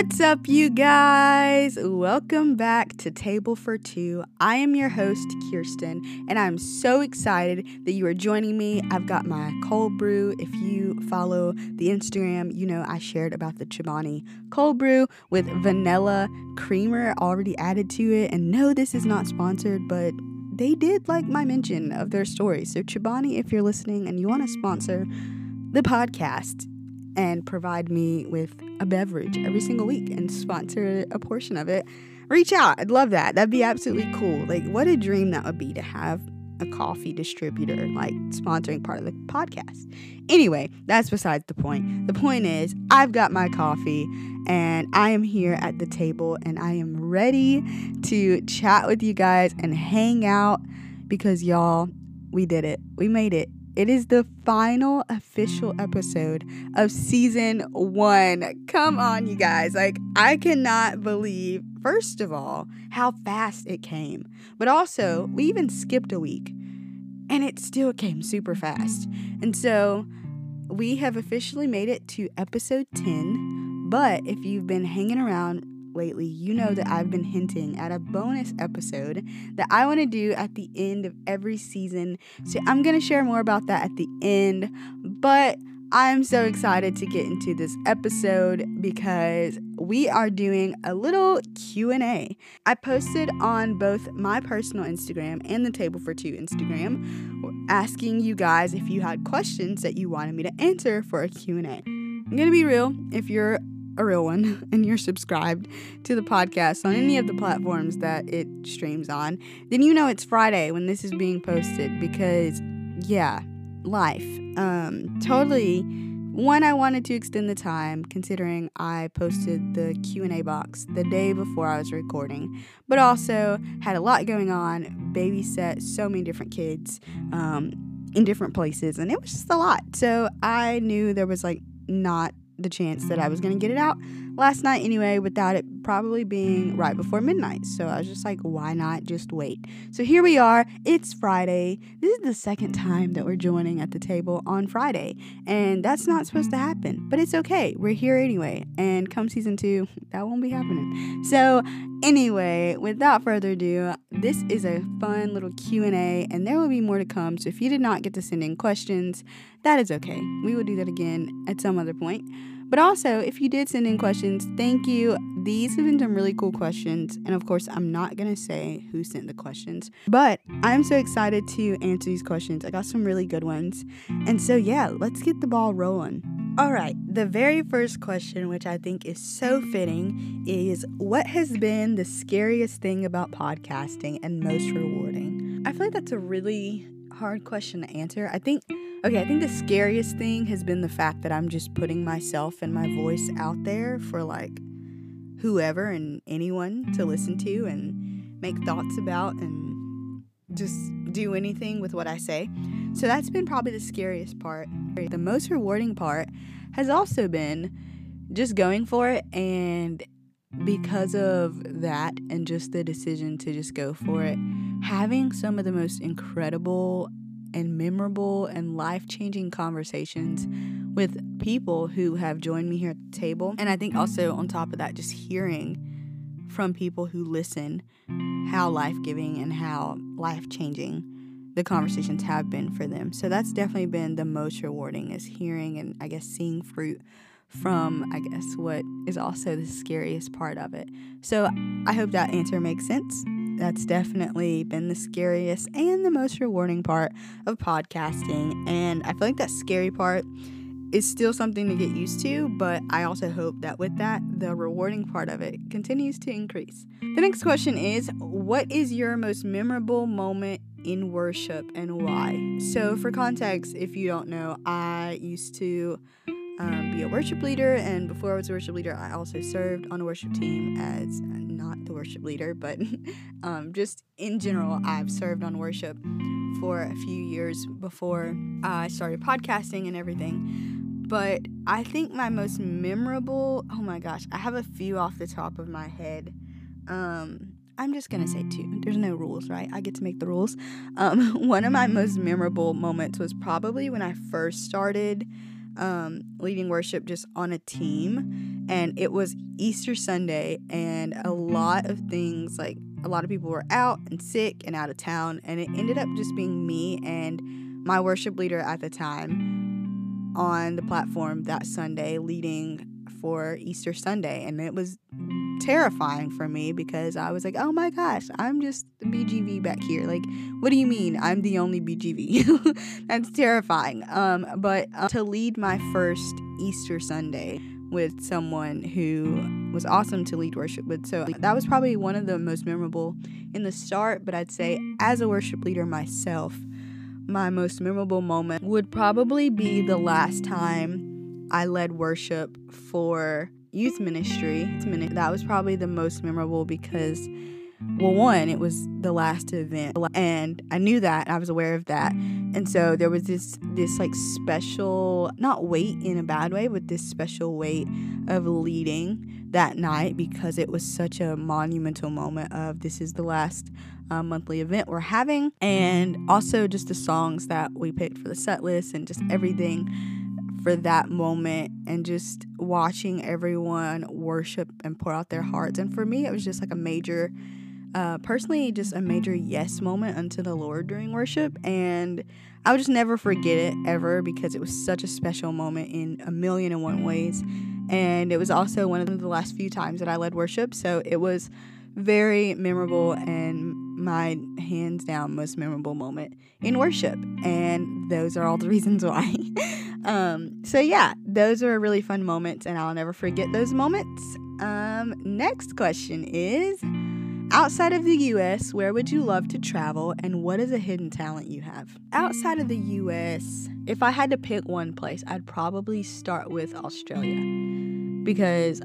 What's up, you guys? Welcome back to Table for Too. I am your host, Kirsten, and I'm so excited that you are joining me. I've got my cold brew. If you follow the Instagram, you know I shared about the Chobani cold brew with vanilla creamer already added to it. And no, this is not sponsored, but they did like my mention of their story. So, Chobani, if you're listening and you want to sponsor the podcast, and provide me with a beverage every single week and sponsor a portion of it, reach out. I'd love that. That'd be absolutely cool. Like, what a dream that would be to have a coffee distributor like sponsoring part of the podcast. Anyway, that's besides the point. The point is, I've got my coffee and I am here at the table and I am ready to chat with you guys and hang out because y'all, we did it. We made it. It is the final official episode of season one. Come on, you guys. Like, I cannot believe, first of all, how fast it came. But also, we even skipped a week and it still came super fast. And so, we have officially made it to episode 10. But if you've been hanging around lately, you know that I've been hinting at a bonus episode that I want to do at the end of every season. So I'm going to share more about that at the end. But I'm so excited to get into this episode because we are doing a little Q&A. I posted on both my personal Instagram and the Table for Too Instagram asking you guys if you had questions that you wanted me to answer for a Q&A. I'm going to be real, if you're a real one and you're subscribed to the podcast on any of the platforms that it streams on, then you know it's Friday when this is being posted because, yeah, life. Um, totally. One, I wanted to extend the time considering I posted the Q&A box the day before I was recording, but also had a lot going on, babysat so many different kids um, in different places, and it was just a lot. So I knew there was like not the chance that I was going to get it out last night anyway, without it probably being right before midnight. So I was just like, why not just wait? So here we are. It's Friday. This is the second time that we're joining at the table on Friday. And that's not supposed to happen, but it's okay. We're here anyway. And come season two, that won't be happening. So anyway, without further ado, this is a fun little Q&A and there will be more to come. So if you did not get to send in questions, that is okay. We will do that again at some other point. But also, if you did send in questions, thank you. These have been some really cool questions. And of course, I'm not going to say who sent the questions, but I'm so excited to answer these questions. I got some really good ones. And so, yeah, let's get the ball rolling. All right, the very first question, which I think is so fitting, is what has been the scariest thing about podcasting and most rewarding? I feel like that's a really hard question to answer. I think Okay, I think the scariest thing has been the fact that I'm just putting myself and my voice out there for like whoever and anyone to listen to and make thoughts about and just do anything with what I say. So that's been probably the scariest part. The most rewarding part has also been just going for it and because of that and just the decision to just go for it, having some of the most incredible and memorable and life changing conversations with people who have joined me here at the table. And I think also, on top of that, just hearing from people who listen how life giving and how life changing the conversations have been for them. So that's definitely been the most rewarding is hearing and I guess seeing fruit from I guess what is also the scariest part of it. So I hope that answer makes sense that's definitely been the scariest and the most rewarding part of podcasting. And I feel like that scary part is still something to get used to, but I also hope that with that, the rewarding part of it continues to increase. The next question is What is your most memorable moment in worship and why? So, for context, if you don't know, I used to um, be a worship leader, and before I was a worship leader, I also served on a worship team as worship leader, but um, just in general, I've served on worship for a few years before I started podcasting and everything. But I think my most memorable, oh my gosh, I have a few off the top of my head. Um, I'm just gonna say two. There's no rules, right? I get to make the rules. Um, one of my most memorable moments was probably when I first started um, leading worship just on a team. And it was Easter Sunday, and a lot of things like a lot of people were out and sick and out of town. And it ended up just being me and my worship leader at the time on the platform that Sunday leading for Easter Sunday. And it was terrifying for me because I was like, oh my gosh, I'm just the BGV back here. Like, what do you mean I'm the only BGV? That's terrifying. Um, but uh, to lead my first Easter Sunday with someone who was awesome to lead worship with. So that was probably one of the most memorable in the start. But I'd say, as a worship leader myself, my most memorable moment would probably be the last time I led worship for youth ministry. That was probably the most memorable because, well, one, it was the last event, and I knew that. I was aware of that, and so there was this this like special, not weight in a bad way, but this special weight of leading that night because it was such a monumental moment of this is the last uh, monthly event we're having, and also just the songs that we picked for the set list and just everything for that moment and just watching everyone worship and pour out their hearts. And for me, it was just like a major, uh, personally, just a major yes moment unto the Lord during worship. And I would just never forget it ever because it was such a special moment in a million and one ways. And it was also one of the last few times that I led worship. So it was very memorable and my hands down most memorable moment in worship. And those are all the reasons why. um, so, yeah, those are really fun moments, and I'll never forget those moments. Um, next question is Outside of the US, where would you love to travel, and what is a hidden talent you have? Outside of the US, if I had to pick one place, I'd probably start with Australia because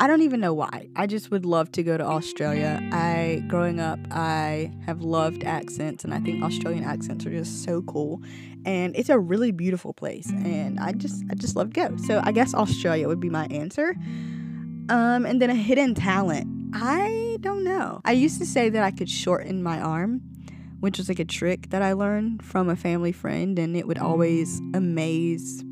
I don't even know why. I just would love to go to Australia. I growing up, I have loved accents and I think Australian accents are just so cool. And it's a really beautiful place and I just I just love to go. So I guess Australia would be my answer. Um and then a hidden talent. I don't know. I used to say that I could shorten my arm, which was like a trick that I learned from a family friend and it would always amaze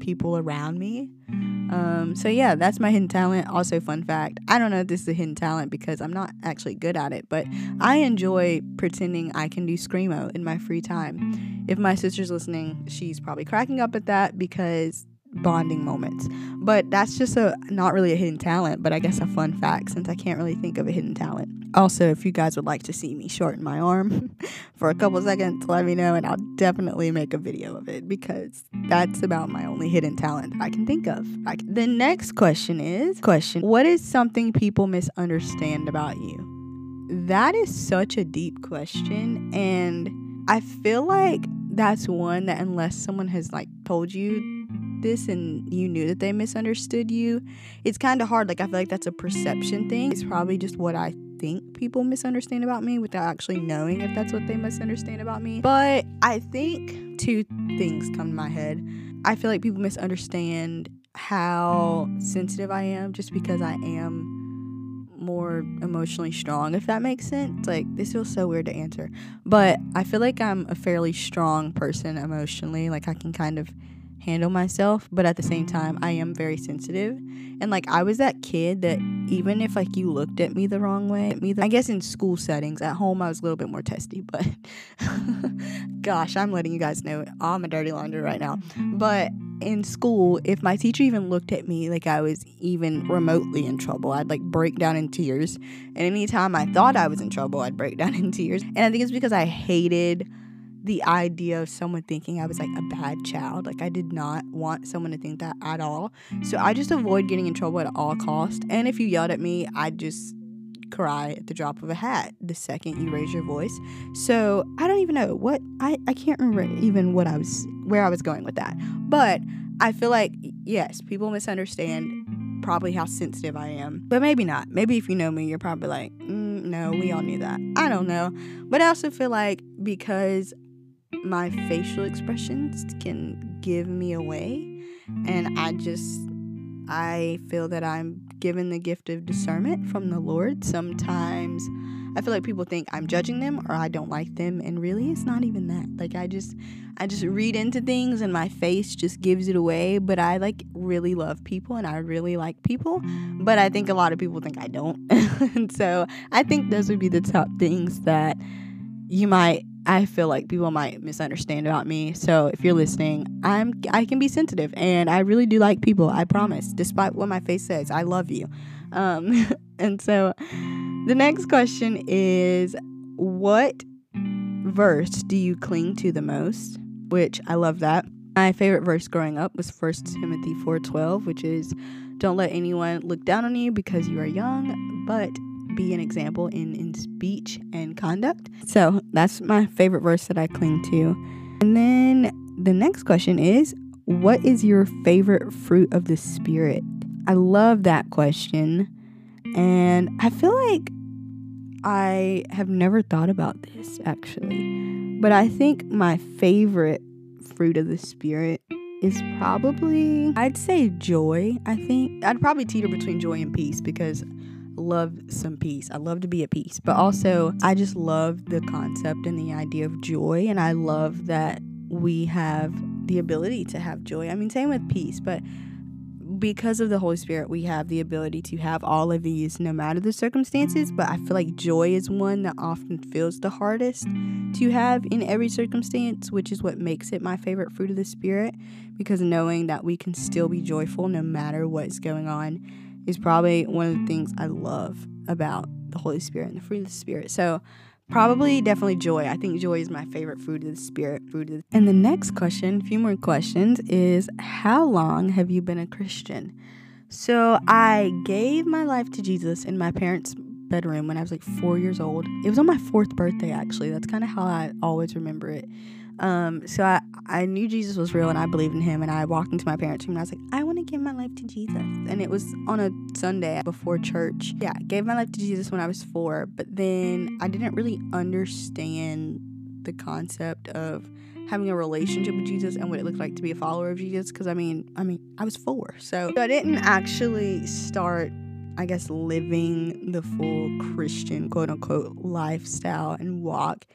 people around me. Um, so yeah, that's my hidden talent. Also, fun fact: I don't know if this is a hidden talent because I'm not actually good at it, but I enjoy pretending I can do screamo in my free time. If my sister's listening, she's probably cracking up at that because bonding moments. But that's just a not really a hidden talent, but I guess a fun fact since I can't really think of a hidden talent. Also, if you guys would like to see me shorten my arm for a couple seconds, let me know and I'll definitely make a video of it because that's about my only hidden talent I can think of. the next question is question, what is something people misunderstand about you? That is such a deep question and I feel like that's one that unless someone has like told you this and you knew that they misunderstood you, it's kind of hard. Like, I feel like that's a perception thing. It's probably just what I think people misunderstand about me without actually knowing if that's what they misunderstand about me. But I think two things come to my head. I feel like people misunderstand how sensitive I am just because I am more emotionally strong, if that makes sense. Like, this feels so weird to answer, but I feel like I'm a fairly strong person emotionally. Like, I can kind of handle myself, but at the same time, I am very sensitive. And like I was that kid that even if like you looked at me the wrong way, me the, I guess in school settings, at home I was a little bit more testy, but gosh, I'm letting you guys know I'm a dirty laundry right now. But in school, if my teacher even looked at me like I was even remotely in trouble, I'd like break down in tears. And anytime I thought I was in trouble, I'd break down in tears. And I think it's because I hated the idea of someone thinking I was like a bad child. Like I did not want someone to think that at all. So I just avoid getting in trouble at all cost. And if you yelled at me, I'd just cry at the drop of a hat the second you raise your voice. So I don't even know what I, I can't remember even what I was where I was going with that. But I feel like yes, people misunderstand probably how sensitive I am. But maybe not. Maybe if you know me, you're probably like, mm, no, we all knew that. I don't know. But I also feel like because my facial expressions can give me away and I just I feel that I'm given the gift of discernment from the Lord. Sometimes I feel like people think I'm judging them or I don't like them and really it's not even that. Like I just I just read into things and my face just gives it away, but I like really love people and I really like people, but I think a lot of people think I don't. and so I think those would be the top things that you might I feel like people might misunderstand about me. So if you're listening, I'm I can be sensitive and I really do like people. I promise. Despite what my face says, I love you. Um, and so the next question is what verse do you cling to the most? Which I love that. My favorite verse growing up was 1 Timothy 4:12, which is don't let anyone look down on you because you are young, but be an example in, in speech and conduct. So that's my favorite verse that I cling to. And then the next question is What is your favorite fruit of the Spirit? I love that question. And I feel like I have never thought about this actually. But I think my favorite fruit of the Spirit is probably, I'd say joy. I think I'd probably teeter between joy and peace because love some peace. I love to be at peace, but also mm-hmm. I just love the concept and the idea of joy. And I love that we have the ability to have joy. I mean, same with peace, but because of the Holy Spirit, we have the ability to have all of these no matter the circumstances. But I feel like joy is one that often feels the hardest to have in every circumstance, which is what makes it my favorite fruit of the Spirit. Because knowing that we can still be joyful no matter what's going on is probably one of the things I love about the Holy Spirit and the fruit of the Spirit. So, probably definitely joy. I think joy is my favorite fruit of the Spirit. Of the- and the next question, a few more questions, is how long have you been a Christian? So, I gave my life to Jesus in my parents' bedroom when I was like four years old. It was on my fourth birthday, actually. That's kind of how I always remember it. Um, so I, I knew Jesus was real and I believed in him and I walked into my parents' room and I was like, I want to give my life to Jesus. And it was on a Sunday before church. Yeah, gave my life to Jesus when I was four, but then I didn't really understand the concept of having a relationship with Jesus and what it looked like to be a follower of Jesus because I mean, I mean, I was 4. So I didn't actually start I guess living the full Christian quote unquote lifestyle and walk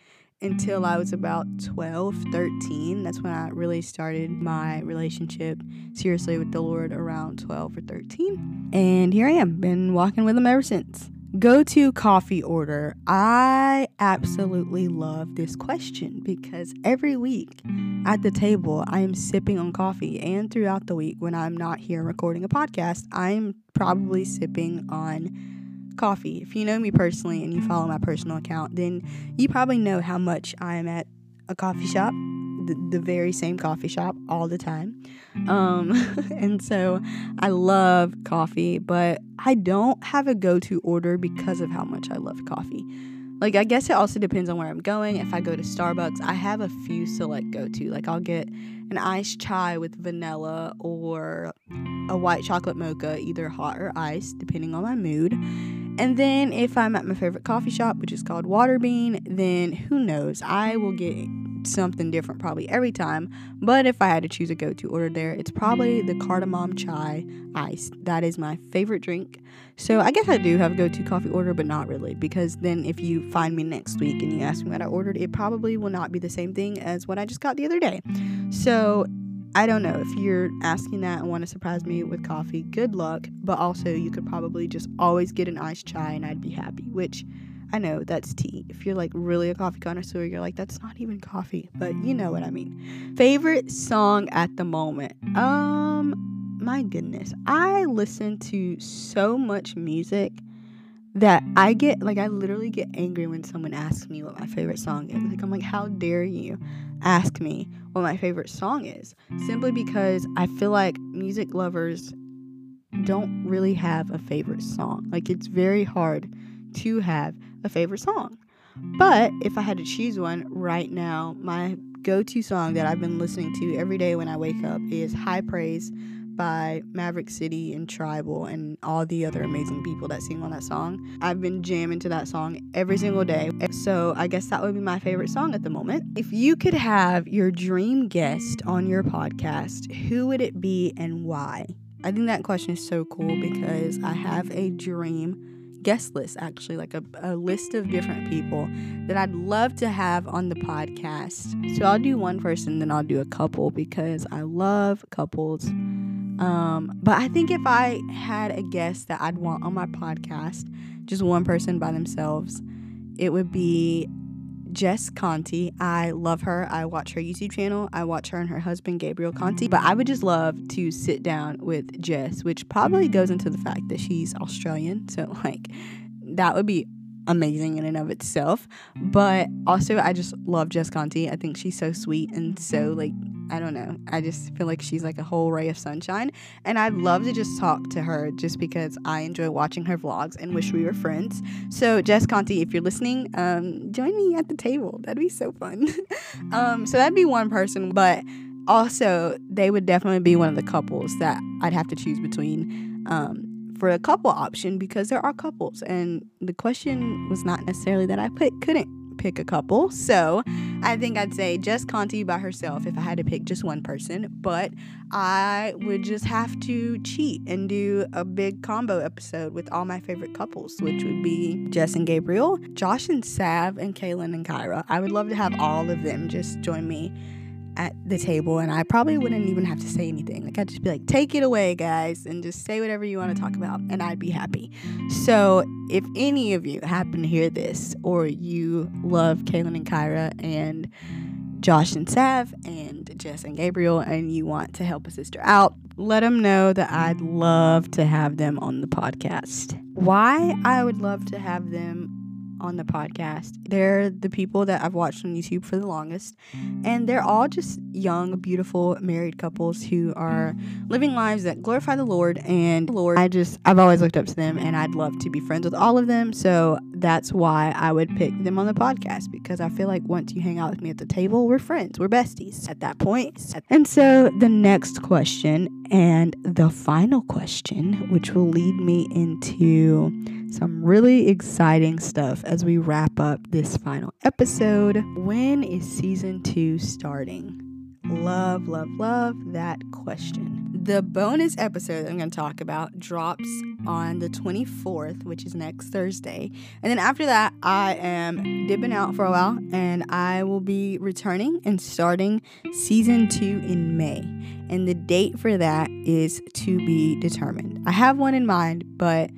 until I was about 12, 13. That's when I really started my relationship seriously with the Lord around 12 or 13. And here I am, been walking with Him ever since. Go to coffee order. I absolutely love this question because every week at the table, I am sipping on coffee. And throughout the week, when I'm not here recording a podcast, I'm probably sipping on coffee. If you know me personally and you follow my personal account, then you probably know how much I am at a coffee shop, the, the very same coffee shop all the time. Um, and so I love coffee, but I don't have a go to order because of how much I love coffee. Like, I guess it also depends on where I'm going. If I go to Starbucks, I have a few select go to. Like, I'll get an iced chai with vanilla or a white chocolate mocha, either hot or iced, depending on my mood. And then if I'm at my favorite coffee shop, which is called Waterbean, then who knows? I will get something different probably every time. But if I had to choose a go to order there, it's probably the cardamom chai ice. That is my favorite drink. So I guess I do have a go to coffee order, but not really, because then if you find me next week and you ask me what I ordered, it probably will not be the same thing as what I just got the other day. So I don't know if you're asking that and want to surprise me with coffee, good luck. But also, you could probably just always get an iced chai and I'd be happy, which I know that's tea. If you're like really a coffee connoisseur, you're like, that's not even coffee, but you know what I mean. Favorite song at the moment? Um, my goodness, I listen to so much music that I get like I literally get angry when someone asks me what my favorite song is. Like I'm like, how dare you ask me what my favorite song is? Simply because I feel like music lovers don't really have a favorite song. Like it's very hard to have a favorite song. But if I had to choose one right now, my go-to song that I've been listening to every day when I wake up is High Praise by Maverick City and Tribl and all the other amazing people that sing on that song. I've been jamming to that song every single day. So I guess that would be my favorite song at the moment. If you could have your dream guest on your podcast, who would it be and why? I think that question is so cool because I have a dream guest list actually like a, a list of different people that i'd love to have on the podcast so i'll do one person then i'll do a couple because i love couples um, but i think if i had a guest that i'd want on my podcast just one person by themselves it would be Jess Conte. I love her. I watch her YouTube channel. I watch her and her husband, Gabriel Conte. But I would just love to sit down with Jess, which probably goes into the fact that she's Australian. So, like, that would be amazing in and of itself. But also, I just love Jess Conte. I think she's so sweet and so, like, I don't know. I just feel like she's like a whole ray of sunshine. And I'd love to just talk to her just because I enjoy watching her vlogs and wish we were friends. So, Jess Conte, if you're listening, um, join me at the table. That'd be so fun. um, so, that'd be one person. But also, they would definitely be one of the couples that I'd have to choose between. Um, for a couple option because there are couples and the question was not necessarily that I put couldn't pick a couple. So I think I'd say Jess Conte by herself if I had to pick just one person. But I would just have to cheat and do a big combo episode with all my favorite couples, which would be Jess and Gabriel, Josh and Sav, and Kaylin and Kyra. I would love to have all of them just join me at the table and I probably wouldn't even have to say anything. Like I'd just be like, take it away, guys, and just say whatever you want to talk about, and I'd be happy. So if any of you happen to hear this, or you love Kaylin and Kyra and Josh and Sav and Jess and Gabriel, and you want to help a sister out, let them know that I'd love to have them on the podcast. Why I would love to have them on the podcast. They're the people that I've watched on YouTube for the longest, and they're all just young, beautiful married couples who are living lives that glorify the Lord. And Lord, I just, I've always looked up to them, and I'd love to be friends with all of them. So that's why I would pick them on the podcast because I feel like once you hang out with me at the table, we're friends, we're besties at that point. And so the next question and the final question, which will lead me into some really exciting stuff as we wrap up this final episode. When is season two starting? Love, love, love that question. The bonus episode that I'm going to talk about drops on the 24th, which is next Thursday. And then after that, I am dipping out for a while and I will be returning and starting season two in May. And the date for that is to be determined. I have one in mind, but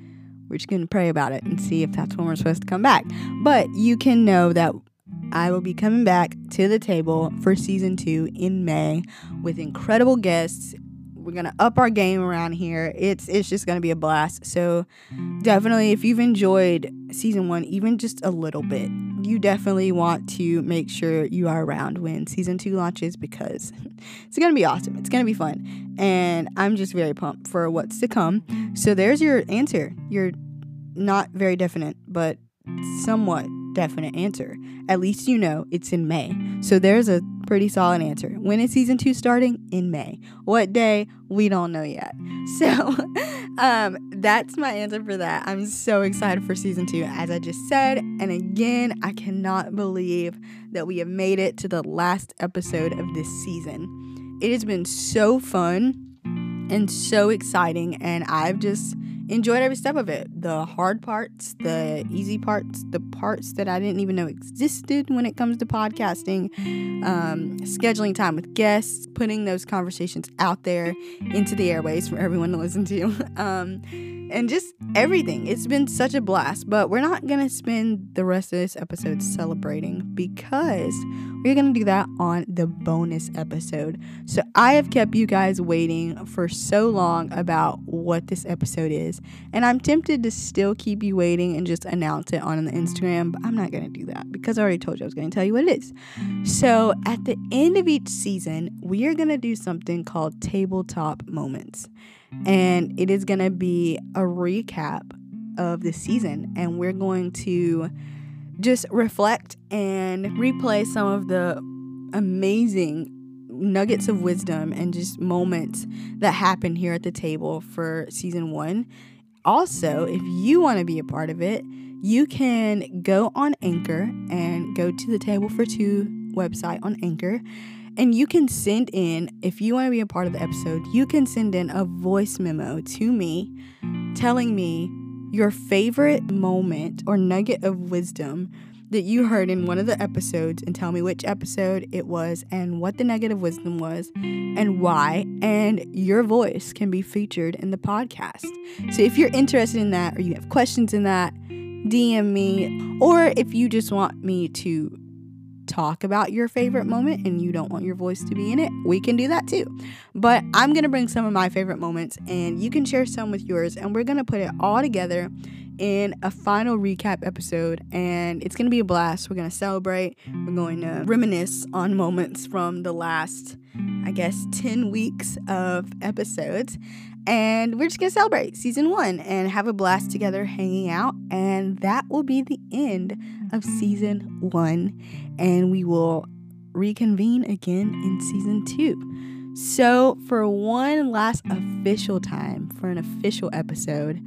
we're just going to pray about it and see if that's when we're supposed to come back. But you can know that I will be coming back to the table for season two in May with incredible guests. We're gonna up our game around here. It's it's just gonna be a blast. So definitely, if you've enjoyed season one even just a little bit, you definitely want to make sure you are around when season two launches because it's gonna be awesome. It's gonna be fun, and I'm just very pumped for what's to come. So there's your answer. You're not very definite, but somewhat definite answer. At least you know it's in May. So there's a pretty solid answer. When is season two starting? In May. What day? We don't know yet. So um, that's my answer for that. I'm so excited for season two, as I just said. And again, I cannot believe that we have made it to the last episode of this season. It has been so fun and so exciting, and I've just enjoyed every step of it the hard parts, the easy parts, the parts that I didn't even know existed when it comes to podcasting, um, scheduling time with guests, putting those conversations out there into the airways for everyone to listen to. Um, and just everything. It's been such a blast, but we're not going to spend the rest of this episode celebrating because we're going to do that on the bonus episode. So I have kept you guys waiting for so long about what this episode is, and I'm tempted to still keep you waiting and just announce it on the Instagram, but I'm not going to do that because I already told you I was going to tell you what it is. So at the end of each season, we are going to do something called tabletop moments and it is going to be a recap of the season and we're going to just reflect and replay some of the amazing nuggets of wisdom and just moments that happened here at the table for season 1. Also, if you want to be a part of it, you can go on Anchor and go to the Table for Too website on Anchor And you can send in, if you want to be a part of the episode, you can send in a voice memo to me telling me your favorite moment or nugget of wisdom that you heard in one of the episodes and tell me which episode it was and what the nugget of wisdom was and why. And your voice can be featured in the podcast. So if you're interested in that or you have questions in that, DM me. Or if you just want me to talk about your favorite moment and you don't want your voice to be in it, we can do that too. But I'm going to bring some of my favorite moments and you can share some with yours and we're going to put it all together in a final recap episode and it's going to be a blast. We're going to celebrate. We're going to reminisce on moments from the last I guess 10 weeks of episodes and we're just going to celebrate season 1 and have a blast together hanging out. And that will be the end of mm-hmm. season 1 and we will reconvene again in season two. So, for one last official time, for an official episode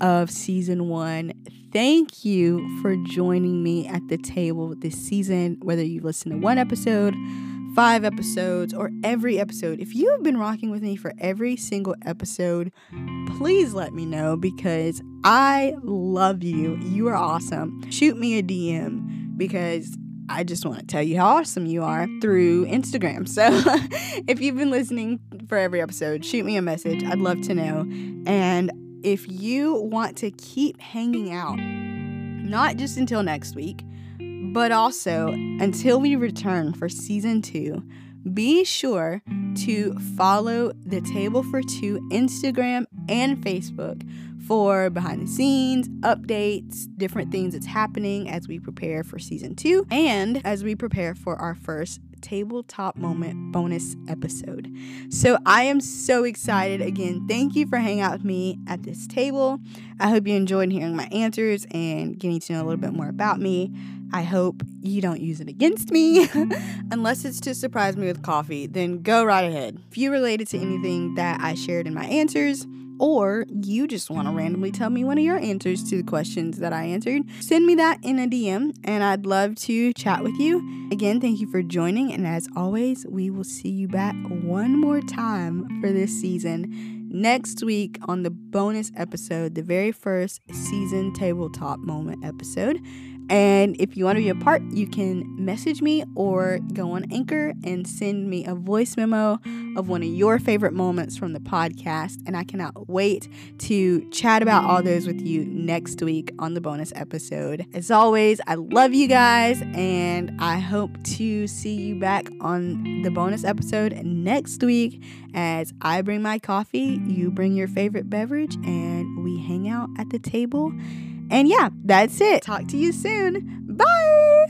of season one, thank you for joining me at the table this season, whether you listen to one episode, five episodes, or every episode. If you have been rocking with me for every single episode, please let me know because I love you. You are awesome. Shoot me a DM because I just want to tell you how awesome you are through Instagram. So if you've been listening for every episode, shoot me a message. I'd love to know. And if you want to keep hanging out, not just until next week, but also until we return for season two, be sure to follow the Table for Too Instagram and Facebook for behind the scenes, updates, different things that's happening as we prepare for season two and as we prepare for our first tabletop moment bonus episode. So I am so excited. Again, thank you for hanging out with me at this table. I hope you enjoyed hearing my answers and getting to know a little bit more about me. I hope you don't use it against me. Unless it's to surprise me with coffee, then go right ahead. If you related to anything that I shared in my answers, or you just want to randomly tell me one of your answers to the questions that I answered, send me that in a DM and I'd love to chat with you. Again, thank you for joining. And as always, we will see you back one more time for this season next week on the bonus episode, the very first season tabletop moment episode. And if you want to be a part, you can message me or go on Anchor and send me a voice memo of one of your favorite moments from the podcast. And I cannot wait to chat about all those with you next week on the bonus episode. As always, I love you guys and I hope to see you back on the bonus episode next week as I bring my coffee, you bring your favorite beverage, and we hang out at the table and yeah, that's it. Talk to you soon. Bye.